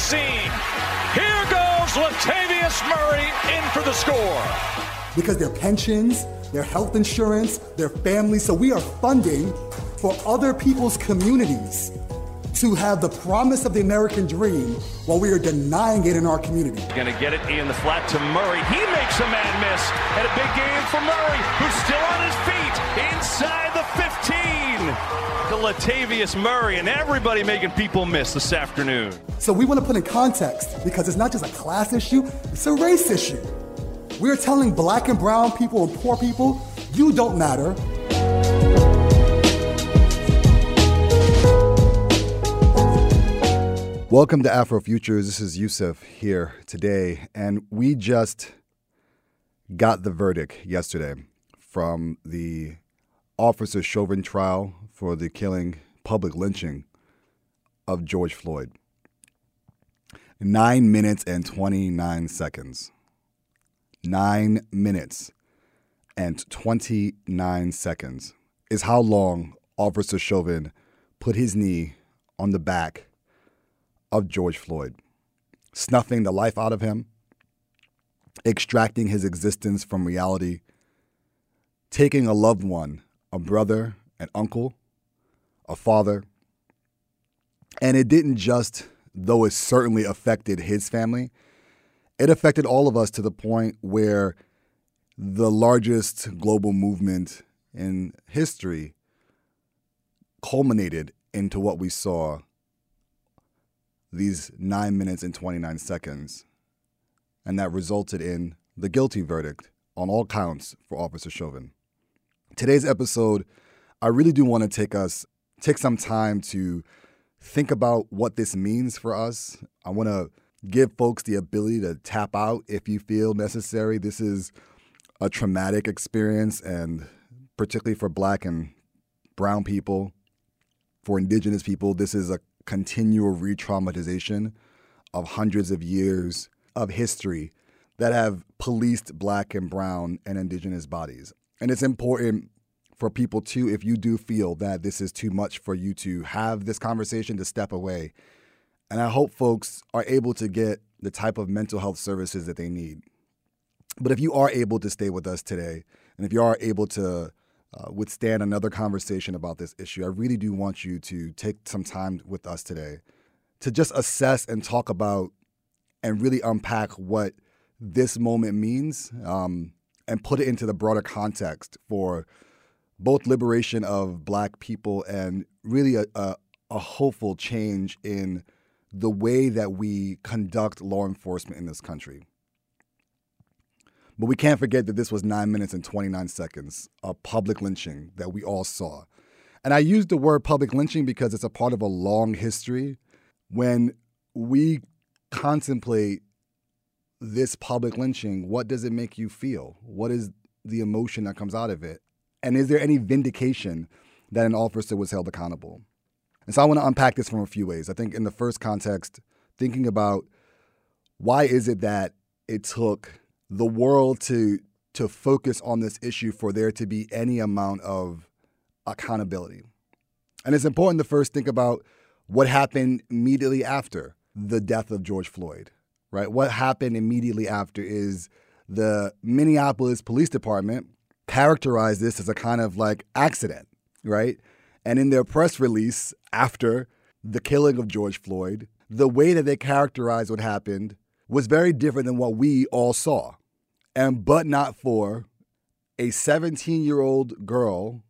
scene. Here goes Latavius Murray in for the score. Because their pensions, their health insurance, their families, so we are funding for other people's communities to have the promise of the American dream while we are denying it in our community. Gonna get it in the flat to Murray. He makes a man miss. And a big game for Murray, who's still on his feet inside the 15. To Latavius Murray and everybody making people miss this afternoon. So we want to put in context because it's not just a class issue, it's a race issue. We're telling black and brown people and poor people, you don't matter. Welcome to Afro Futures. This is Yusuf here today, and we just got the verdict yesterday from the Officer Chauvin trial for the killing, public lynching of George Floyd. Nine minutes and 29 seconds. Nine minutes and 29 seconds is how long Officer Chauvin put his knee on the back of George Floyd, snuffing the life out of him, extracting his existence from reality, taking a loved one, a brother, an uncle, a father. And it didn't just, though it certainly affected his family, it affected all of us to the point where the largest global movement in history culminated into what we saw these nine minutes and 29 seconds. And that resulted in the guilty verdict on all counts for Officer Chauvin. Today's episode, I really do want to take us, take some time to think about what this means for us. I want to give folks the ability to tap out if you feel necessary. This is a traumatic experience, and particularly for Black and Brown people, for Indigenous people, this is a continual re traumatization of hundreds of years of history that have policed black and brown and indigenous bodies. And it's important for people too, if you do feel that this is too much for you to have this conversation, to step away. And I hope folks are able to get the type of mental health services that they need. But if you are able to stay with us today, and if you are able to uh, withstand another conversation about this issue, I really do want you to take some time with us today to just assess and talk about and really unpack what this moment means um, and put it into the broader context for both liberation of black people and really a, a, a hopeful change in the way that we conduct law enforcement in this country. But we can't forget that this was nine minutes and 29 seconds of public lynching that we all saw. And I use the word public lynching because it's a part of a long history. When we contemplate this public lynching, what does it make you feel? What is the emotion that comes out of it? And is there any vindication that an officer was held accountable? And so I want to unpack this from a few ways. I think in the first context, thinking about why is it that it took the world to to focus on this issue for there to be any amount of accountability. And it's important to first think about what happened immediately after the death of George Floyd, right? What happened immediately after is the Minneapolis Police Department characterized this as a kind of like accident, right? And in their press release after the killing of George Floyd, the way that they characterized what happened was very different than what we all saw and but not for a 17 year old girl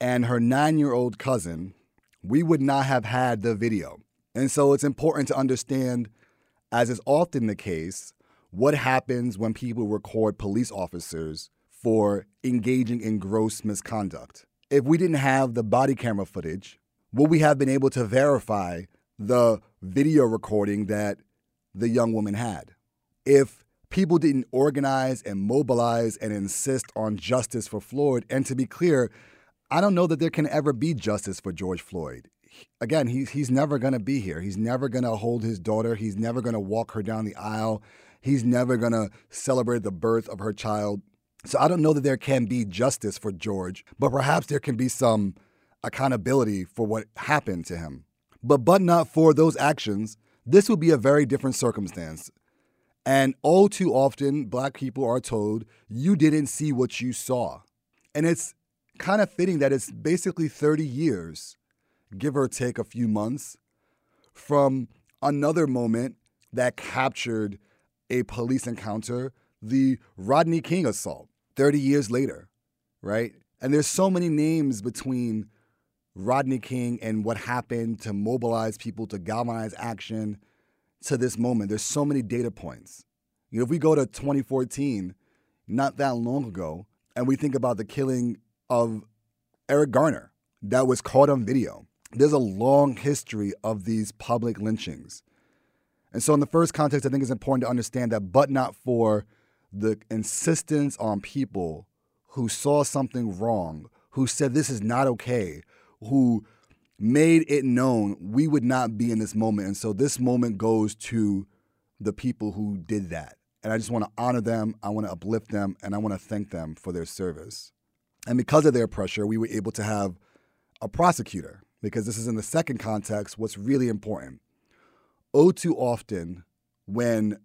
and her nine year old cousin, we would not have had the video. And so it's important to understand, as is often the case, what happens when people record police officers for engaging in gross misconduct. If we didn't have the body camera footage, would we have been able to verify the video recording that the young woman had? If people didn't organize and mobilize and insist on justice for Floyd. And to be clear, I don't know that there can ever be justice for George Floyd. Again, he's, he's never going to be here. He's never going to hold his daughter. He's never going to walk her down the aisle. He's never going to celebrate the birth of her child. So I don't know that there can be justice for George, but perhaps there can be some accountability for what happened to him. But but not for those actions, this would be a very different circumstance. And all too often, black people are told, you didn't see what you saw. And it's kind of fitting that it's basically 30 years, give or take a few months, from another moment that captured a police encounter, the Rodney King assault, 30 years later, right? And there's so many names between Rodney King and what happened to mobilize people, to galvanize action to this moment. There's so many data points. You know, if we go to 2014, not that long ago, and we think about the killing of Eric Garner that was caught on video, there's a long history of these public lynchings. And so, in the first context, I think it's important to understand that, but not for the insistence on people who saw something wrong, who said this is not okay, who made it known we would not be in this moment. And so, this moment goes to the people who did that. And I just want to honor them, I want to uplift them, and I want to thank them for their service. And because of their pressure, we were able to have a prosecutor, because this is in the second context, what's really important oh, too often when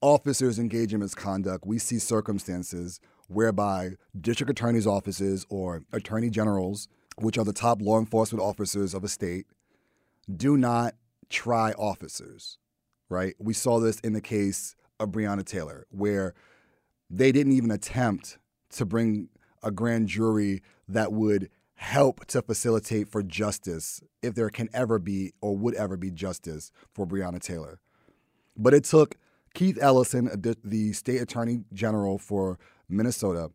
officers engage in misconduct, we see circumstances whereby district attorneys' offices or attorney generals, which are the top law enforcement officers of a state, do not try officers, right? We saw this in the case of Breonna Taylor, where they didn't even attempt to bring a grand jury that would help to facilitate for justice if there can ever be or would ever be justice for Breonna Taylor. But it took Keith Ellison, the state attorney general for Minnesota,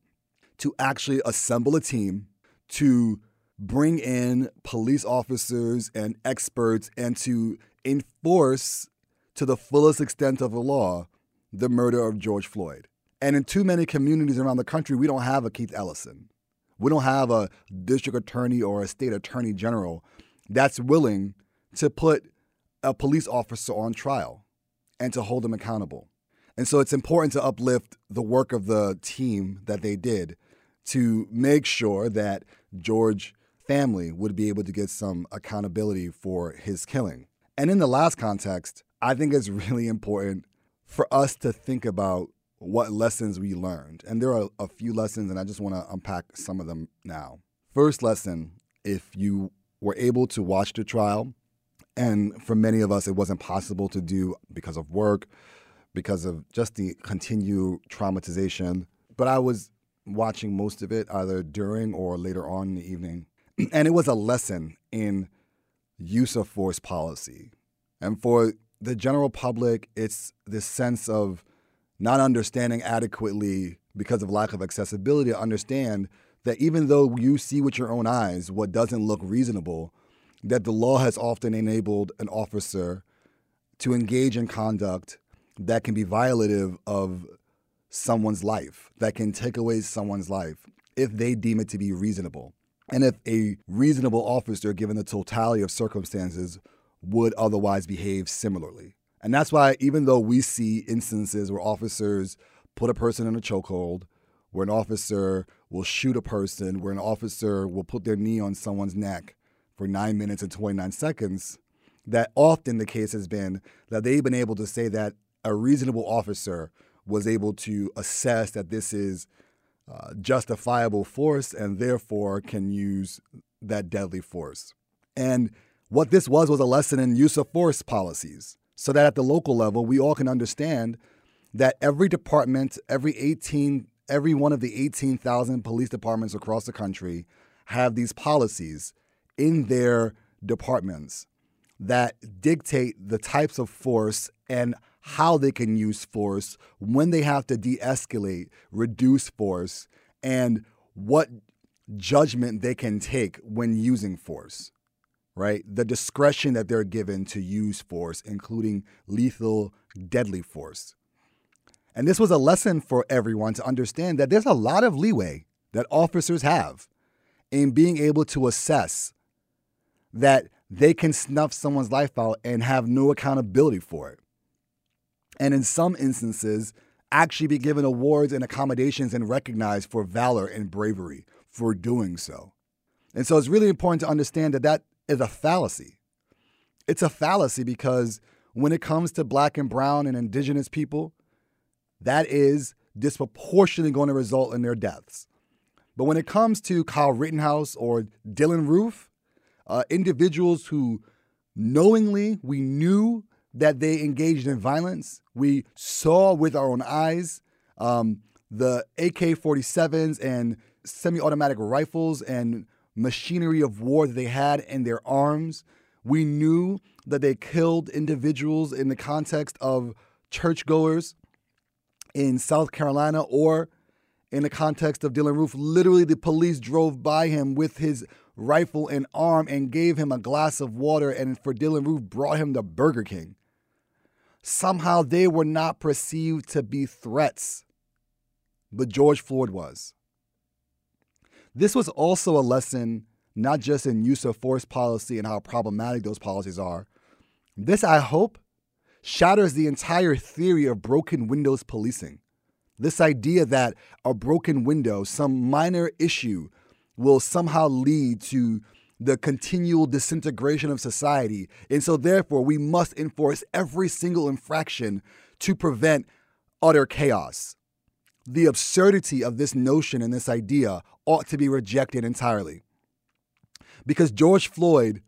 to actually assemble a team to bring in police officers and experts and to enforce to the fullest extent of the law the murder of George Floyd. And in too many communities around the country, we don't have a Keith Ellison. We don't have a district attorney or a state attorney general that's willing to put a police officer on trial and to hold them accountable. And so it's important to uplift the work of the team that they did to make sure that George family would be able to get some accountability for his killing. And in the last context, I think it's really important for us to think about what lessons we learned. And there are a few lessons, and I just want to unpack some of them now. First lesson if you were able to watch the trial, and for many of us, it wasn't possible to do because of work, because of just the continued traumatization. But I was watching most of it either during or later on in the evening. And it was a lesson in use of force policy. And for the general public, it's this sense of not understanding adequately because of lack of accessibility to understand that even though you see with your own eyes what doesn't look reasonable, that the law has often enabled an officer to engage in conduct that can be violative of someone's life, that can take away someone's life if they deem it to be reasonable. And if a reasonable officer, given the totality of circumstances, would otherwise behave similarly. And that's why, even though we see instances where officers put a person in a chokehold, where an officer will shoot a person, where an officer will put their knee on someone's neck for nine minutes and 29 seconds, that often the case has been that they've been able to say that a reasonable officer was able to assess that this is uh, justifiable force and therefore can use that deadly force. And what this was was a lesson in use of force policies so that at the local level, we all can understand that every department, every 18, every one of the 18,000 police departments across the country have these policies in their departments that dictate the types of force and how they can use force, when they have to de escalate, reduce force, and what judgment they can take when using force right? The discretion that they're given to use force, including lethal, deadly force. And this was a lesson for everyone to understand that there's a lot of leeway that officers have in being able to assess that they can snuff someone's life out and have no accountability for it. And in some instances, actually be given awards and accommodations and recognized for valor and bravery for doing so. And so it's really important to understand that that is a fallacy. It's a fallacy because when it comes to black and brown and indigenous people, that is disproportionately going to result in their deaths. But when it comes to Kyle Rittenhouse or Dylann Roof, uh, individuals who knowingly we knew that they engaged in violence, we saw with our own eyes um, the AK 47s and semi automatic rifles and machinery of war that they had in their arms. We knew that they killed individuals in the context of churchgoers in South Carolina or in the context of Dylann Roof. Literally, the police drove by him with his rifle and arm and gave him a glass of water, and for Dylann Roof, brought him to Burger King. Somehow they were not perceived to be threats, but George Floyd was. This was also a lesson not just in use of force policy and how problematic those policies are. This, I hope, shatters the entire theory of broken windows policing. This idea that a broken window, some minor issue, will somehow lead to the continual disintegration of society. And so, therefore, we must enforce every single infraction to prevent utter chaos. The absurdity of this notion and this idea ought to be rejected entirely. Because George Floyd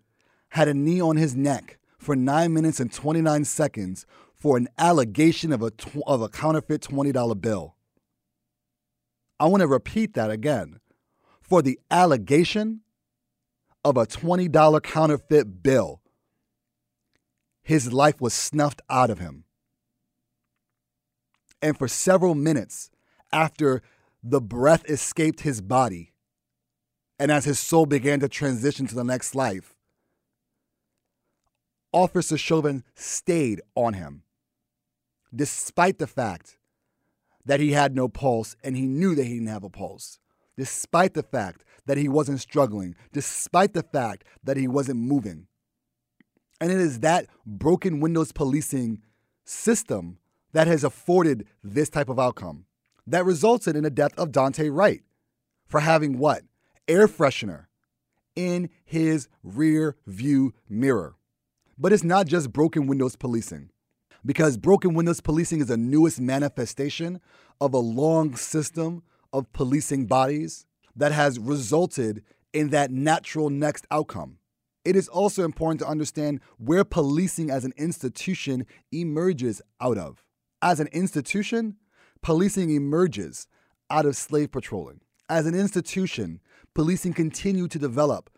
had a knee on his neck for 9 minutes and 29 seconds for an allegation of a, tw- of a counterfeit $20 bill. I want to repeat that again. For the allegation of a $20 counterfeit bill, his life was snuffed out of him. And for several minutes after the breath escaped his body, and as his soul began to transition to the next life, Officer Chauvin stayed on him, despite the fact that he had no pulse and he knew that he didn't have a pulse, despite the fact that he wasn't struggling, despite the fact that he wasn't moving. And it is that broken windows policing system that has afforded this type of outcome that resulted in the death of Daunte Wright for having what? Air freshener in his rear view mirror. But it's not just broken windows policing, because broken windows policing is the newest manifestation of a long system of policing bodies that has resulted in that natural next outcome. It is also important to understand where policing as an institution emerges out of. As an institution, policing emerges out of slave patrolling. As an institution, policing continued to develop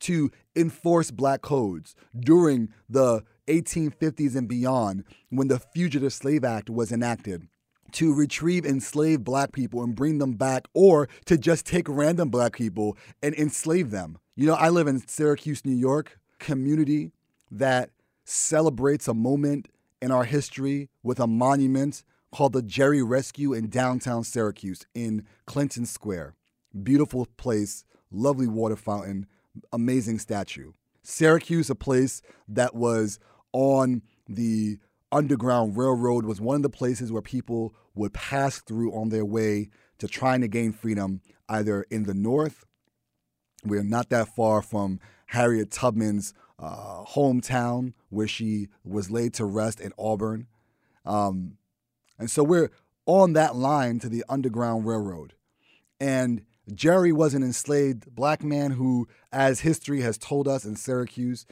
to enforce black codes during the 1850s and beyond when the Fugitive Slave Act was enacted to retrieve enslaved black people and bring them back, or to just take random black people and enslave them. You know, I live in Syracuse, New York, community that celebrates a moment in our history with a monument called the Jerry Rescue in downtown Syracuse in Clinton Square. Beautiful place, lovely water fountain, amazing statue. Syracuse, a place that was on the Underground Railroad, was one of the places where people would pass through on their way to trying to gain freedom, either in the North, we're not that far from Harriet Tubman's uh, hometown, where she was laid to rest in Auburn. Um, and so we're on that line to the Underground Railroad. And Jerry was an enslaved black man who, as history has told us in Syracuse,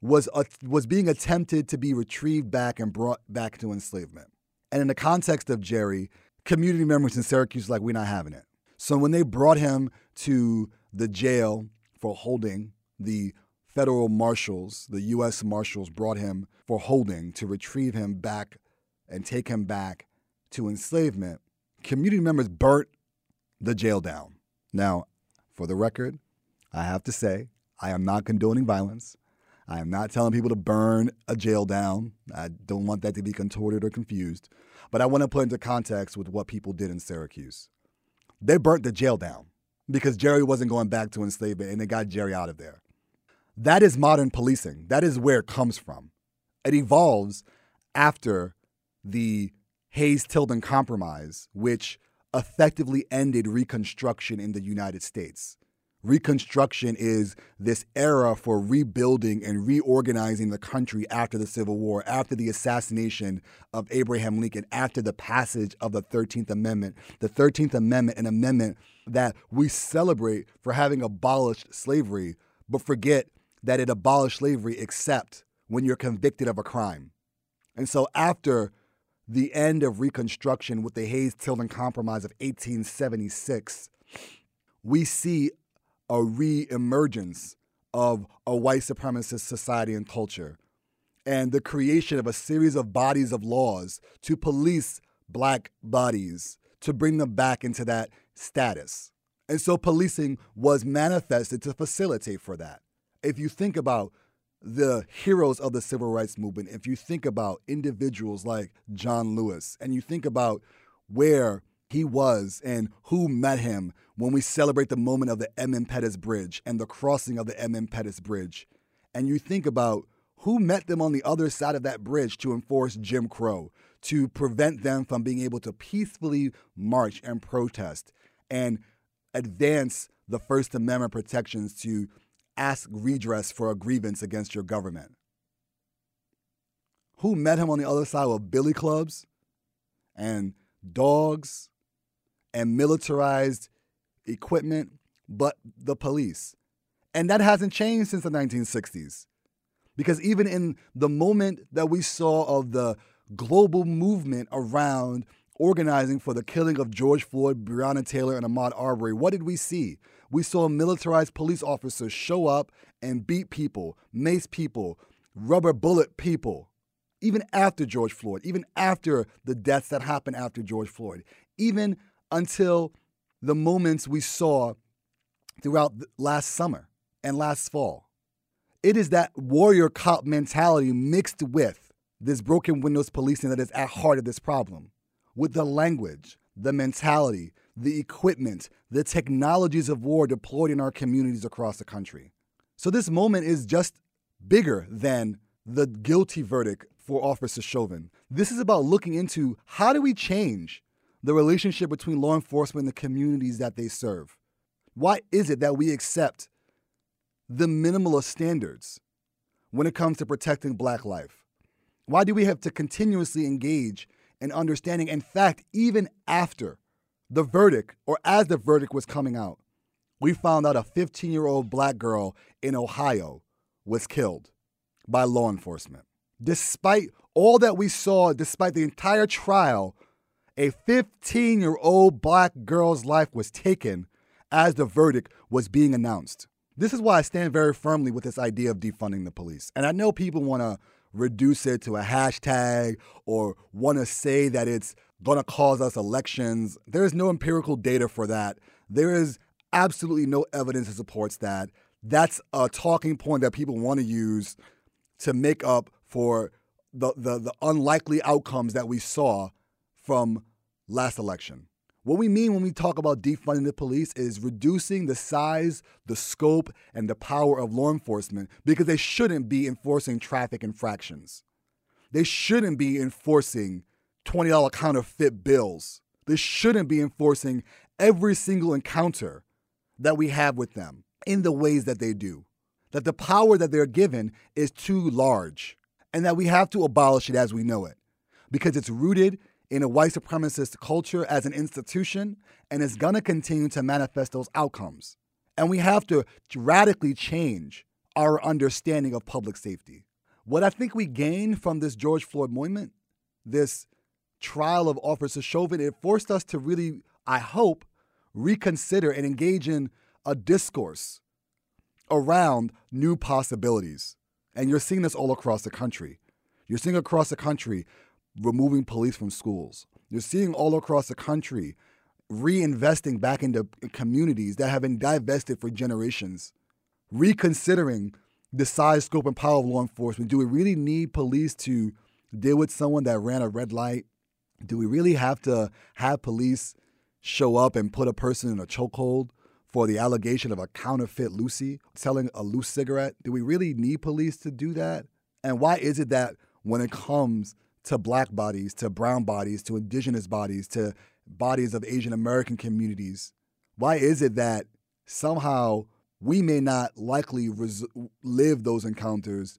was, was being attempted to be retrieved back and brought back to enslavement. And in the context of Jerry, community members in Syracuse like, we're not having it. So when they brought him to the jail for holding, the federal marshals, the U.S. marshals brought him for holding to retrieve him back and take him back to enslavement. Community members burnt the jail down. Now, for the record, I have to say, I am not condoning violence. I am not telling people to burn a jail down. I don't want that to be contorted or confused. But I want to put into context with what people did in Syracuse. They burnt the jail down because Jerry wasn't going back to enslavement and they got Jerry out of there. That is modern policing. That is where it comes from. It evolves after the Hayes Tilden Compromise, which effectively ended Reconstruction in the United States. Reconstruction is this era for rebuilding and reorganizing the country after the Civil War, after the assassination of Abraham Lincoln, after the passage of the 13th Amendment. The 13th Amendment, an amendment that we celebrate for having abolished slavery, but forget that it abolished slavery except when you're convicted of a crime. And so after the end of Reconstruction with the Hayes Tilden Compromise of 1876, we see a re-emergence of a white supremacist society and culture and the creation of a series of bodies of laws to police black bodies to bring them back into that status. And so policing was manifested to facilitate for that. If you think about the heroes of the civil rights movement, if you think about individuals like John Lewis and you think about where he was and who met him when we celebrate the moment of the Edmund Pettus Bridge and the crossing of the Edmund Pettus Bridge. And you think about who met them on the other side of that bridge to enforce Jim Crow, to prevent them from being able to peacefully march and protest and advance the First Amendment protections to ask redress for a grievance against your government. Who met him on the other side with billy clubs and dogs and militarized equipment, but the police. And that hasn't changed since the 1960s. Because even in the moment that we saw of the global movement around organizing for the killing of George Floyd, Breonna Taylor, and Ahmaud Arbery, what did we see? We saw militarized police officers show up and beat people, mace people, rubber bullet people, even after George Floyd, even after the deaths that happened after George Floyd, even until the moments we saw throughout last summer and last fall. It is that warrior cop mentality mixed with this broken windows policing that is at heart of this problem. With the language, the mentality, the equipment, the technologies of war deployed in our communities across the country. So this moment is just bigger than the guilty verdict for Officer Chauvin. This is about looking into how do we change the relationship between law enforcement and the communities that they serve. Why is it that we accept the minimalist standards when it comes to protecting black life? Why do we have to continuously engage in understanding? In fact, even after the verdict, or as the verdict was coming out, we found out a 15 year old black girl in Ohio was killed by law enforcement. Despite all that we saw, despite the entire trial, a 15 year old black girl's life was taken as the verdict was being announced. This is why I stand very firmly with this idea of defunding the police. And I know people want to reduce it to a hashtag or want to say that it's going to cause us elections. There is no empirical data for that. There is absolutely no evidence that supports that. That's a talking point that people want to use to make up for the, the, the unlikely outcomes that we saw from last election. What we mean when we talk about defunding the police is reducing the size, the scope, and the power of law enforcement because they shouldn't be enforcing traffic infractions. They shouldn't be enforcing $20 counterfeit bills. They shouldn't be enforcing every single encounter that we have with them in the ways that they do. That the power that they're given is too large and that we have to abolish it as we know it because it's rooted in a white supremacist culture as an institution and is going to continue to manifest those outcomes. And we have to radically change our understanding of public safety. What I think we gain from this George Floyd moment, this trial of Officer Chauvin, it forced us to really, I hope, reconsider and engage in a discourse around new possibilities. And you're seeing this all across the country. You're seeing across the country removing police from schools. You're seeing all across the country reinvesting back into communities that have been divested for generations, reconsidering the size, scope, and power of law enforcement. Do we really need police to deal with someone that ran a red light? Do we really have to have police show up and put a person in a chokehold for the allegation of a counterfeit Lucy selling a loose cigarette? Do we really need police to do that? And why is it that when it comes to black bodies, to brown bodies, to indigenous bodies, to bodies of Asian American communities. Why is it that somehow we may not likely res- live those encounters,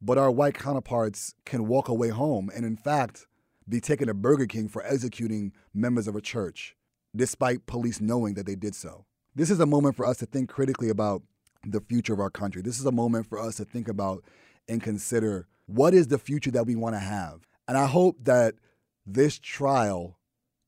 but our white counterparts can walk away home and, in fact, be taken to Burger King for executing members of a church, despite police knowing that they did so. This is a moment for us to think critically about the future of our country. This is a moment for us to think about and consider what is the future that we want to have. And I hope that this trial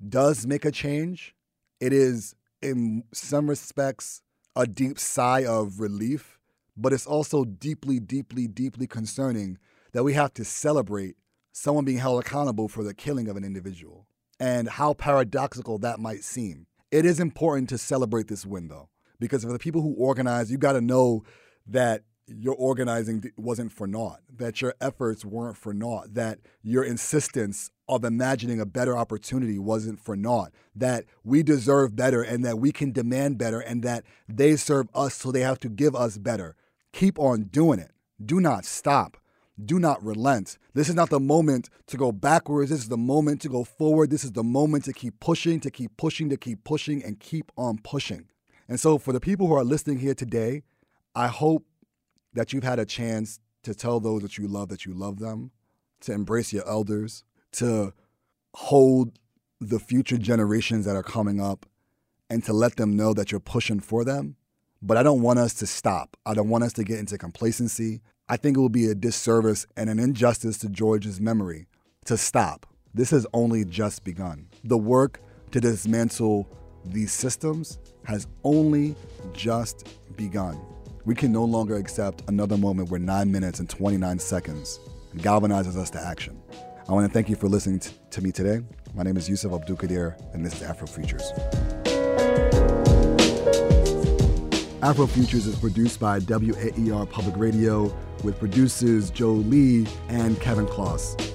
does make a change. It is, in some respects, a deep sigh of relief, but it's also deeply, deeply, deeply concerning that we have to celebrate someone being held accountable for the killing of an individual and how paradoxical that might seem. It is important to celebrate this win, though, because for the people who organize, you got to know that your organizing wasn't for naught, that your efforts weren't for naught, that your insistence of imagining a better opportunity wasn't for naught, that we deserve better and that we can demand better and that they serve us so they have to give us better. Keep on doing it. Do not stop. Do not relent. This is not the moment to go backwards. This is the moment to go forward. This is the moment to keep pushing, to keep pushing, to keep pushing, and keep on pushing. And so, for the people who are listening here today, I hope that you've had a chance to tell those that you love that you love them, to embrace your elders, to hold the future generations that are coming up and to let them know that you're pushing for them. But I don't want us to stop. I don't want us to get into complacency. I think it will be a disservice and an injustice to George's memory to stop. This has only just begun. The work to dismantle these systems has only just begun. We can no longer accept another moment where 9 minutes and 29 seconds galvanizes us to action. I want to thank you for listening t- to me today. My name is Yusuf Abdul Qadir, and this is Afro Futures. Afro Futures is produced by WAER Public Radio with producers Joe Lee and Kevin Kloss.